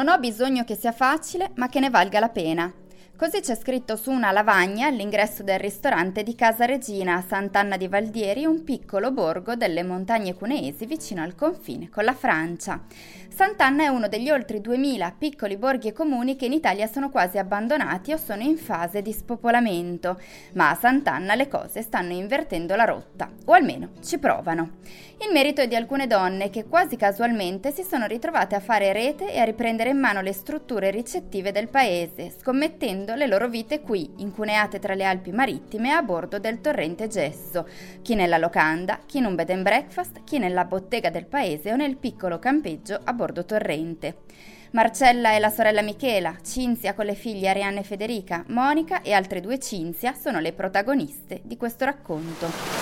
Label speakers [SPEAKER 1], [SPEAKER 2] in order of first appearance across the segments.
[SPEAKER 1] Non ho bisogno che sia facile, ma che ne valga la pena. Così c'è scritto su una lavagna all'ingresso del ristorante di Casa Regina a Sant'Anna di Valdieri, un piccolo borgo delle montagne cuneesi vicino al confine con la Francia. Sant'Anna è uno degli oltre 2000 piccoli borghi e comuni che in Italia sono quasi abbandonati o sono in fase di spopolamento, ma a Sant'Anna le cose stanno invertendo la rotta, o almeno ci provano. Il merito è di alcune donne che quasi casualmente si sono ritrovate a fare rete e a riprendere in mano le strutture ricettive del paese, scommettendo le loro vite qui, incuneate tra le Alpi marittime a bordo del torrente Gesso, chi nella locanda, chi in un bed and breakfast, chi nella bottega del paese o nel piccolo campeggio a bordo torrente. Marcella e la sorella Michela, Cinzia con le figlie Arianna e Federica, Monica e altre due Cinzia sono le protagoniste di questo racconto.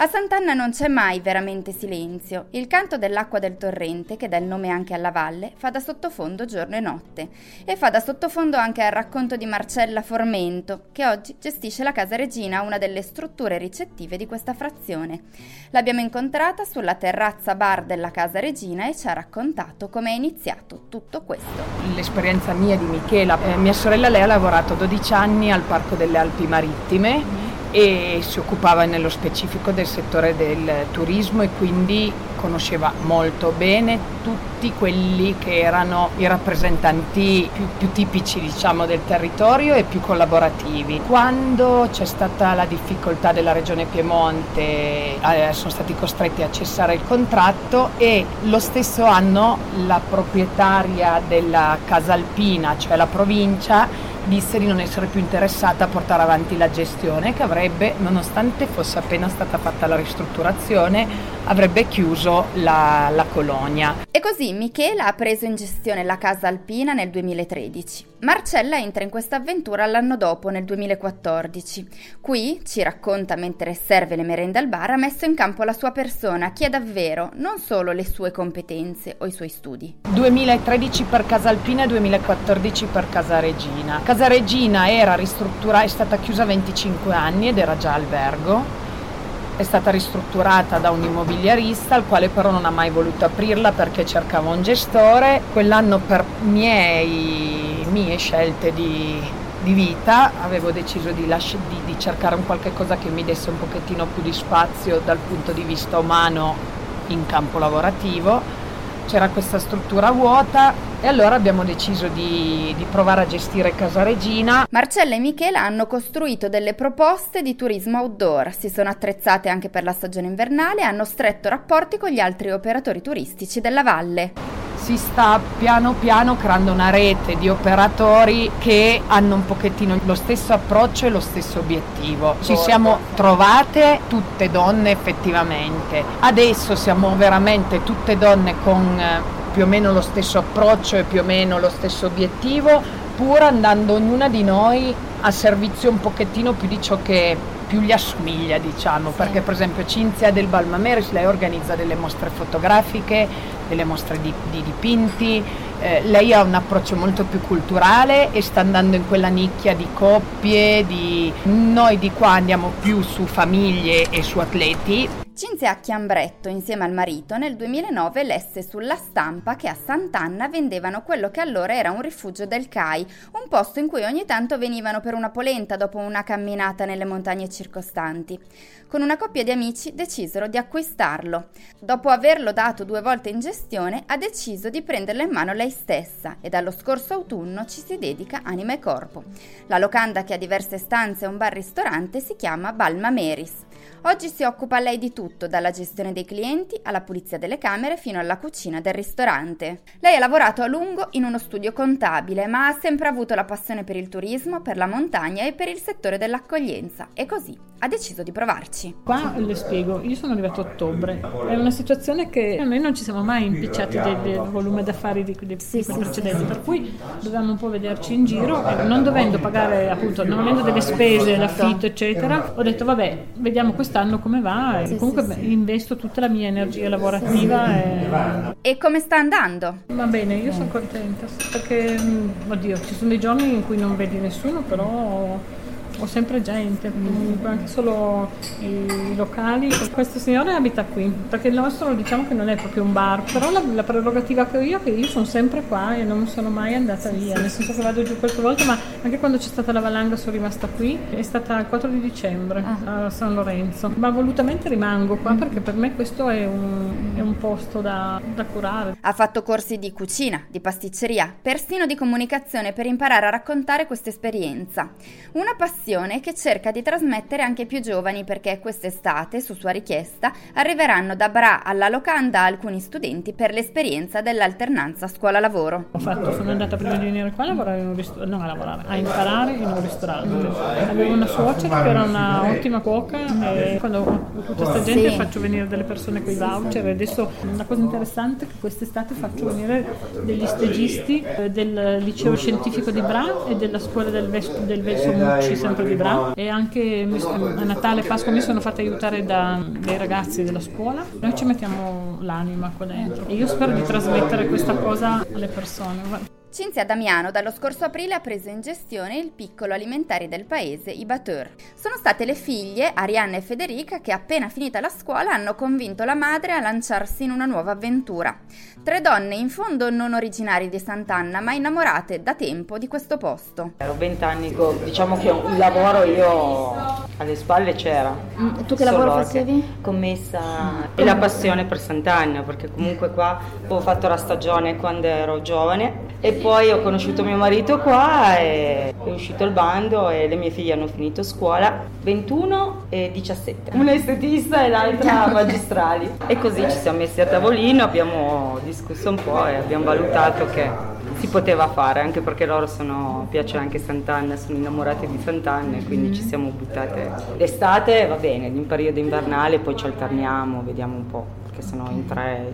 [SPEAKER 1] A Sant'Anna non c'è mai veramente silenzio. Il canto dell'acqua del torrente, che dà il nome anche alla valle, fa da sottofondo giorno e notte. E fa da sottofondo anche al racconto di Marcella Formento, che oggi gestisce la Casa Regina, una delle strutture ricettive di questa frazione. L'abbiamo incontrata sulla terrazza bar della Casa Regina e ci ha raccontato come è iniziato tutto questo.
[SPEAKER 2] L'esperienza mia di Michela, eh, mia sorella lei ha lavorato 12 anni al Parco delle Alpi Marittime e si occupava nello specifico del settore del turismo e quindi conosceva molto bene tutti quelli che erano i rappresentanti più, più tipici diciamo, del territorio e più collaborativi. Quando c'è stata la difficoltà della regione Piemonte eh, sono stati costretti a cessare il contratto e lo stesso anno la proprietaria della Casa Alpina, cioè la provincia, disse di non essere più interessata a portare avanti la gestione che avrebbe, nonostante fosse appena stata fatta la ristrutturazione, avrebbe chiuso la, la colonia.
[SPEAKER 1] E così Michela ha preso in gestione la casa alpina nel 2013. Marcella entra in questa avventura l'anno dopo, nel 2014. Qui, ci racconta mentre serve le merende al bar, ha messo in campo la sua persona, chi è davvero, non solo le sue competenze o i suoi studi.
[SPEAKER 2] 2013 per Casa Alpina e 2014 per Casa Regina. Casa Regina era ristrutturata, è stata chiusa 25 anni ed era già albergo è stata ristrutturata da un immobiliarista al quale però non ha mai voluto aprirla perché cercava un gestore. Quell'anno per miei, mie scelte di, di vita avevo deciso di, lasci, di, di cercare un qualche cosa che mi desse un pochettino più di spazio dal punto di vista umano in campo lavorativo. C'era questa struttura vuota e allora abbiamo deciso di, di, provare a gestire Casa Regina.
[SPEAKER 1] Marcella e Michela hanno costruito delle proposte di turismo outdoor, si sono attrezzate anche per la stagione invernale e hanno stretto rapporti con gli altri operatori turistici della valle
[SPEAKER 2] si sta piano piano creando una rete di operatori che hanno un pochettino lo stesso approccio e lo stesso obiettivo. Ci siamo trovate tutte donne effettivamente. Adesso siamo veramente tutte donne con eh, più o meno lo stesso approccio e più o meno lo stesso obiettivo, pur andando ognuna di noi a servizio un pochettino più di ciò che più gli assomiglia, diciamo, perché per esempio Cinzia del Balmameris lei organizza delle mostre fotografiche, delle mostre di, di dipinti, eh, lei ha un approccio molto più culturale e sta andando in quella nicchia di coppie, di... noi di qua andiamo più su famiglie e su atleti.
[SPEAKER 1] Cinzia Chiambretto, insieme al marito, nel 2009 lesse sulla stampa che a Sant'Anna vendevano quello che allora era un rifugio del CAI, un posto in cui ogni tanto venivano per una polenta dopo una camminata nelle montagne circostanti. Con una coppia di amici decisero di acquistarlo. Dopo averlo dato due volte in gestione, ha deciso di prenderlo in mano lei stessa e dallo scorso autunno ci si dedica anima e corpo. La locanda che ha diverse stanze e un bar-ristorante si chiama Balma Meris. Oggi si occupa lei di tutto, dalla gestione dei clienti alla pulizia delle camere fino alla cucina del ristorante. Lei ha lavorato a lungo in uno studio contabile, ma ha sempre avuto la passione per il turismo, per la montagna e per il settore dell'accoglienza e così ha deciso di provarci.
[SPEAKER 3] Qua le spiego, io sono arrivato a ottobre, è una situazione che noi non ci siamo mai impicciati del, del volume d'affari di, di, sì, di sì, precedenti, sì, per cui dovevamo un po' vederci in giro non dovendo pagare appunto, non avendo delle spese, l'affitto eccetera, ho detto vabbè, vediamo quest'anno come va e comunque beh, investo tutta la mia energia lavorativa.
[SPEAKER 1] E... e come sta andando?
[SPEAKER 3] Va bene, io sono contenta perché, oddio, ci sono dei giorni in cui non vedi nessuno, però ho sempre gente, comunque anche solo i locali. Questo signore abita qui, perché il nostro diciamo che non è proprio un bar, però la, la prerogativa che ho io è che io sono sempre qua e non sono mai andata via, nel senso che vado giù qualche volta, ma anche quando c'è stata la valanga sono rimasta qui, è stata il 4 di dicembre ah. a San Lorenzo, ma volutamente rimango qua perché per me questo è un, è un posto da, da curare.
[SPEAKER 1] Ha fatto corsi di cucina, di pasticceria, persino di comunicazione per imparare a raccontare questa esperienza. Una passione che cerca di trasmettere anche più giovani perché quest'estate, su sua richiesta, arriveranno da Bra alla locanda alcuni studenti per l'esperienza dell'alternanza scuola-lavoro.
[SPEAKER 3] Ho fatto, sono andata prima di venire qua a lavorare in un ristorante, non a lavorare, a imparare in un ristorante. Avevo una suocera che era una ottima cuoca e quando ho tutta questa gente sì. faccio venire delle persone con i voucher e adesso una cosa interessante è che quest'estate faccio venire degli stagisti eh, del liceo scientifico di Bra e della scuola del, Ves- del Velso Mucci sempre di Bra. E anche a Natale e Pasqua mi sono fatta aiutare da, dai ragazzi della scuola. Noi ci mettiamo l'anima qua dentro. E io spero di trasmettere questa cosa alle persone
[SPEAKER 1] Cinzia Damiano dallo scorso aprile ha preso in gestione il piccolo alimentari del paese, i Bateur. Sono state le figlie, Arianna e Federica, che appena finita la scuola hanno convinto la madre a lanciarsi in una nuova avventura. Tre donne in fondo non originarie di Sant'Anna, ma innamorate da tempo di questo posto.
[SPEAKER 4] Ero vent'anni, diciamo che un lavoro io alle spalle c'era.
[SPEAKER 1] Mm, tu che lavoro facevi?
[SPEAKER 4] Commessa mm. e la passione per Sant'Anna, perché comunque qua ho fatto la stagione quando ero giovane e poi ho conosciuto mio marito qua e è uscito il bando e le mie figlie hanno finito scuola, 21 e 17. Una estetista e l'altra magistrali. E così ci siamo messi a tavolino, abbiamo discusso un po' e abbiamo valutato che si poteva fare, anche perché loro sono, piace anche Sant'Anna, sono innamorate di Sant'Anna e quindi ci siamo buttate. L'estate va bene, in periodo invernale poi ci alterniamo, vediamo un po', perché sono in tre.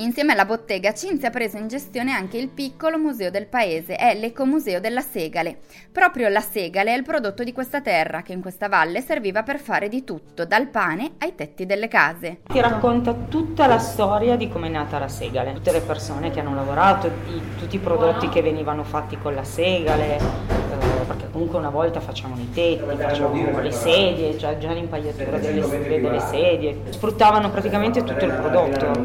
[SPEAKER 1] Insieme alla bottega Cinzia ha preso in gestione anche il piccolo museo del paese, è l'Ecomuseo della Segale. Proprio la segale è il prodotto di questa terra che in questa valle serviva per fare di tutto, dal pane ai tetti delle case.
[SPEAKER 4] Ti racconta tutta la storia di come è nata la segale, tutte le persone che hanno lavorato, tutti i prodotti che venivano fatti con la segale, perché comunque una volta facevano i tetti, facevano le sedie, già, già l'impagliatura delle, delle, sedie, sfruttavano praticamente tutto il prodotto,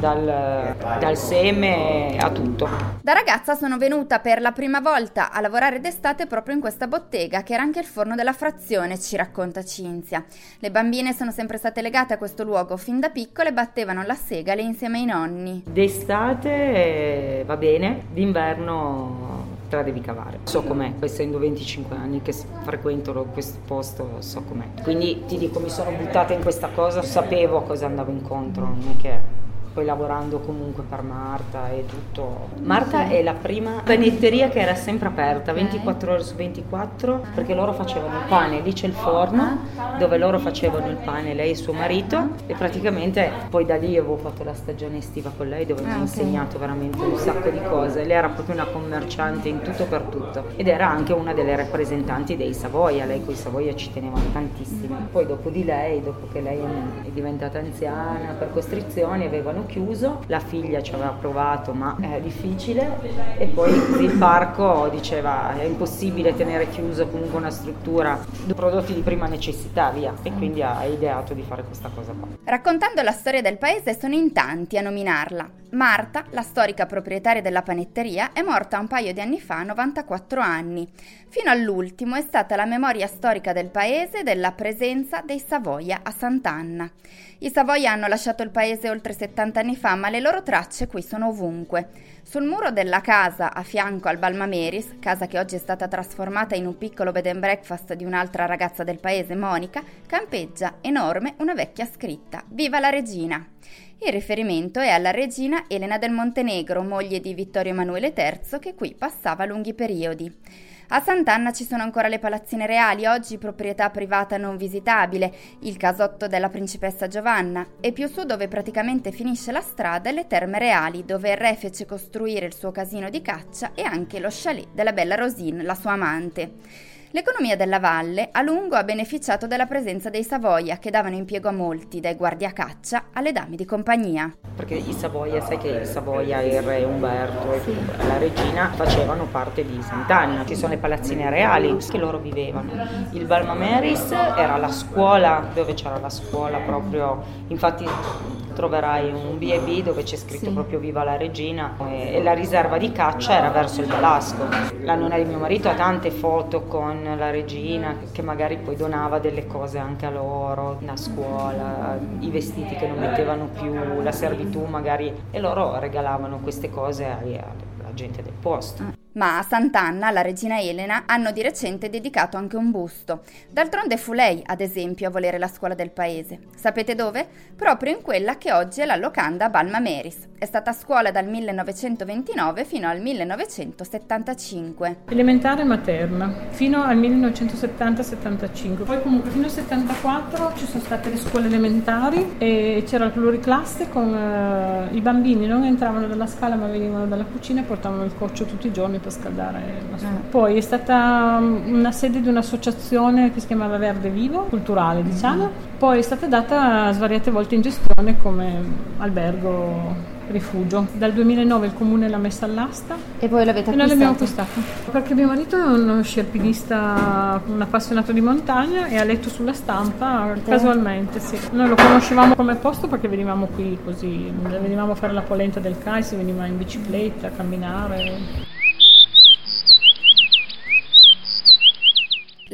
[SPEAKER 4] dal, dal seme a tutto.
[SPEAKER 1] Da ragazza sono venuta per la prima volta a lavorare d'estate proprio in questa bottega, che era anche il forno della frazione, ci racconta Cinzia. Le bambine sono sempre state legate a questo luogo, fin da piccole battevano la segale insieme ai nonni.
[SPEAKER 4] D'estate eh, va bene, d'inverno te la devi cavare. So com'è, essendo 25 anni che frequento questo posto, so com'è. Quindi ti dico, mi sono buttata in questa cosa, sapevo a cosa andavo incontro, non è che poi lavorando comunque per Marta e tutto. Marta è la prima panetteria che era sempre aperta, 24 ore su 24, perché loro facevano il pane, lì c'è il forno dove loro facevano il pane, lei e suo marito, e praticamente poi da lì avevo fatto la stagione estiva con lei dove mi ha ah, insegnato veramente un sacco di cose. Lei era proprio una commerciante in tutto per tutto ed era anche una delle rappresentanti dei Savoia, lei con i Savoia ci tenevano tantissimo. Poi dopo di lei, dopo che lei è diventata anziana per costrizioni, avevano chiuso, la figlia ci aveva provato ma è difficile e poi il parco diceva è impossibile tenere chiuso comunque una struttura di prodotti di prima necessità, via, e quindi ha ideato di fare questa cosa qua.
[SPEAKER 1] Raccontando la storia del paese sono in tanti a nominarla. Marta, la storica proprietaria della panetteria, è morta un paio di anni fa, a 94 anni. Fino all'ultimo è stata la memoria storica del paese della presenza dei Savoia a Sant'Anna. I Savoia hanno lasciato il paese oltre 70 anni fa, ma le loro tracce qui sono ovunque. Sul muro della casa a fianco al Balmameris, casa che oggi è stata trasformata in un piccolo bed and breakfast di un'altra ragazza del paese, Monica, campeggia enorme una vecchia scritta: Viva la regina! Il riferimento è alla regina Elena del Montenegro, moglie di Vittorio Emanuele III, che qui passava lunghi periodi. A Sant'Anna ci sono ancora le palazzine reali, oggi proprietà privata non visitabile, il casotto della principessa Giovanna, e più su dove praticamente finisce la strada le terme reali, dove il re fece costruire il suo casino di caccia e anche lo chalet della bella Rosine, la sua amante. L'economia della valle a lungo ha beneficiato della presenza dei Savoia che davano impiego a molti, dai guardiacaccia alle dame di compagnia.
[SPEAKER 4] Perché i Savoia, sai che i Savoia, il re Umberto e sì. la regina facevano parte di Sant'Anna. Ci sono le palazzine reali che loro vivevano. Il Balmameris era la scuola, dove c'era la scuola proprio, infatti troverai un B&B dove c'è scritto sì. proprio Viva la Regina e, la riserva di caccia era verso il Balasco. La nonna di mio marito ha tante foto con la regina che magari poi donava delle cose anche a loro, la scuola, i vestiti che non mettevano più, la servitù magari e loro regalavano queste cose alla gente del posto.
[SPEAKER 1] Ma a Sant'Anna, alla regina Elena, hanno di recente dedicato anche un busto. D'altronde fu lei, ad esempio, a volere la scuola del paese. Sapete dove? Proprio in quella che oggi è la locanda Balma Meris. È stata scuola dal 1929 fino al 1975.
[SPEAKER 3] Elementare e materna, fino al 1970-75. Poi comunque fino al 74 ci sono state le scuole elementari e c'era il pluriclasse con uh, i bambini non entravano dalla scala ma venivano dalla cucina e portavano il coccio tutti i giorni per scaldare la sua. Eh. Poi è stata mm, una sede di un'associazione che si chiamava Verde Vivo, culturale diciamo, mm-hmm. poi è stata data svariate volte in gestione come albergo rifugio. Dal 2009 il comune l'ha messa all'asta.
[SPEAKER 1] E voi l'avete acquistato? E
[SPEAKER 3] noi l'abbiamo acquistato. Perché mio marito è uno sci alpinista, un appassionato di montagna e ha letto sulla stampa okay. casualmente, sì. Noi lo conoscevamo come posto perché venivamo qui così, venivamo a fare la polenta del CAI, si veniva in bicicletta, a camminare.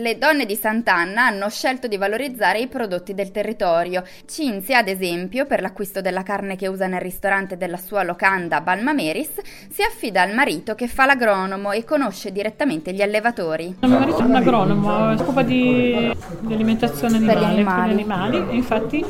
[SPEAKER 1] Le donne di Sant'Anna hanno scelto di valorizzare i prodotti del territorio. Cinzia, ad esempio, per l'acquisto della carne che usa nel ristorante della sua locanda Balmameris, si affida al marito che fa l'agronomo e conosce direttamente gli allevatori.
[SPEAKER 3] Mio marito è un agronomo, si occupa di, di alimentazione animale, per gli animali. Per gli animali e infatti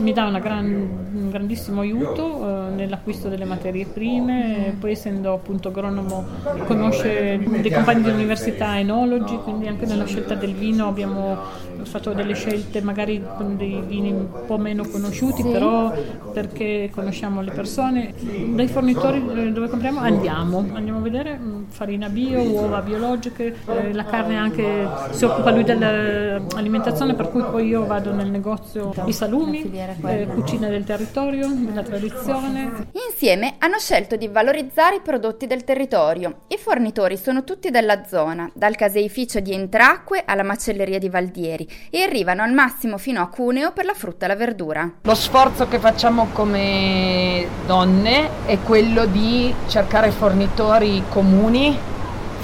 [SPEAKER 3] mi dà gran, un grandissimo aiuto eh, nell'acquisto delle materie prime, poi essendo appunto agronomo conosce dei compagni di università enologi, quindi anche nella scelta del vino abbiamo fatto delle scelte magari con dei vini un po' meno conosciuti, sì. però perché conosciamo le persone. Dai fornitori eh, dove compriamo andiamo, andiamo a vedere mm, farina bio, uova biologiche, eh, la carne anche si occupa lui dell'alimentazione per cui poi io vado nel negozio di salumi, eh, cucina del territorio, della tradizione.
[SPEAKER 1] Insieme hanno scelto di valorizzare i prodotti del territorio. I fornitori sono tutti della zona, dal caseificio di Entracqua Acque alla macelleria di Valdieri e arrivano al massimo fino a Cuneo per la frutta e la verdura.
[SPEAKER 2] Lo sforzo che facciamo come donne è quello di cercare fornitori comuni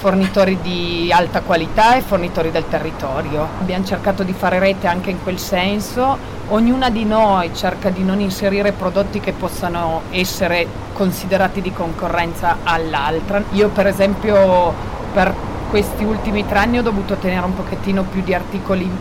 [SPEAKER 2] fornitori di alta qualità e fornitori del territorio. Abbiamo cercato di fare rete anche in quel senso. Ognuna di noi cerca di non inserire prodotti che possano essere considerati di concorrenza all'altra. Io per esempio per questi ultimi tre anni ho dovuto tenere un pochettino più di articoli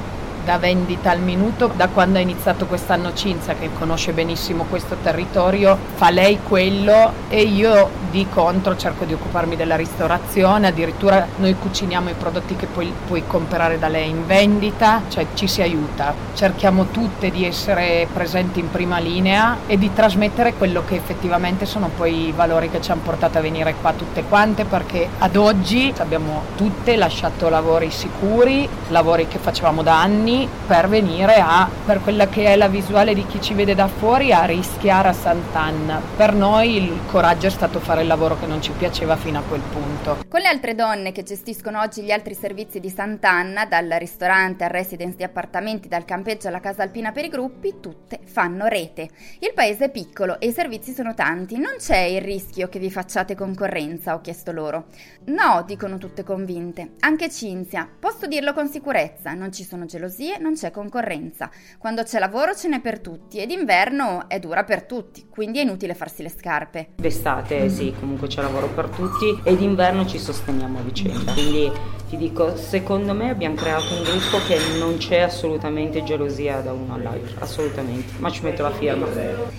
[SPEAKER 2] da vendita al minuto da quando è iniziato quest'anno Cinzia che conosce benissimo questo territorio fa lei quello e io di contro cerco di occuparmi della ristorazione addirittura noi cuciniamo i prodotti che poi puoi comprare da lei in vendita cioè ci si aiuta. Cerchiamo tutte di essere presenti in prima linea e di trasmettere quello che effettivamente sono poi i valori che ci hanno portato a venire qua tutte quante perché ad oggi abbiamo tutte lasciato lavori sicuri lavori che facevamo da anni anni per venire a, per quella che è la visuale di chi ci vede da fuori, a rischiare a Sant'Anna. Per noi il coraggio è stato fare il lavoro che non ci piaceva fino a quel punto.
[SPEAKER 1] Con le altre donne che gestiscono oggi gli altri servizi di Sant'Anna, dal ristorante al residence di appartamenti, dal campeggio alla casa alpina per i gruppi, tutte fanno rete. Il paese è piccolo e i servizi sono tanti, non c'è il rischio che vi facciate concorrenza, ho chiesto loro. No, dicono tutte convinte. Anche Cinzia, posso dirlo con sicurezza, non ci sono gelosie gelosie non c'è concorrenza. Quando c'è lavoro ce n'è per tutti ed inverno è dura per tutti, quindi è inutile farsi le scarpe.
[SPEAKER 4] D'estate sì, comunque c'è lavoro per tutti ed inverno ci sosteniamo a vicenda. Quindi ti dico, secondo me abbiamo creato un gruppo che non c'è assolutamente gelosia da uno all'altro, assolutamente, ma ci metto la firma.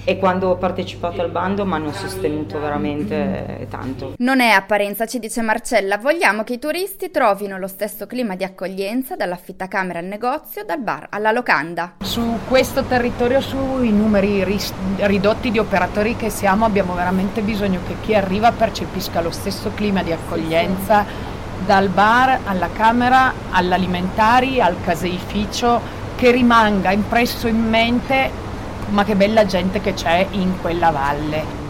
[SPEAKER 4] E quando ho partecipato al bando mi hanno sostenuto veramente tanto.
[SPEAKER 1] Non è apparenza, ci dice Marcella, vogliamo che i turisti trovino lo stesso clima di accoglienza dall'affittacamera al negozio dal bar alla locanda.
[SPEAKER 2] Su questo territorio, sui numeri ris- ridotti di operatori che siamo, abbiamo veramente bisogno che chi arriva percepisca lo stesso clima di accoglienza dal bar alla camera, all'alimentari, al caseificio, che rimanga impresso in mente ma che bella gente che c'è in quella valle.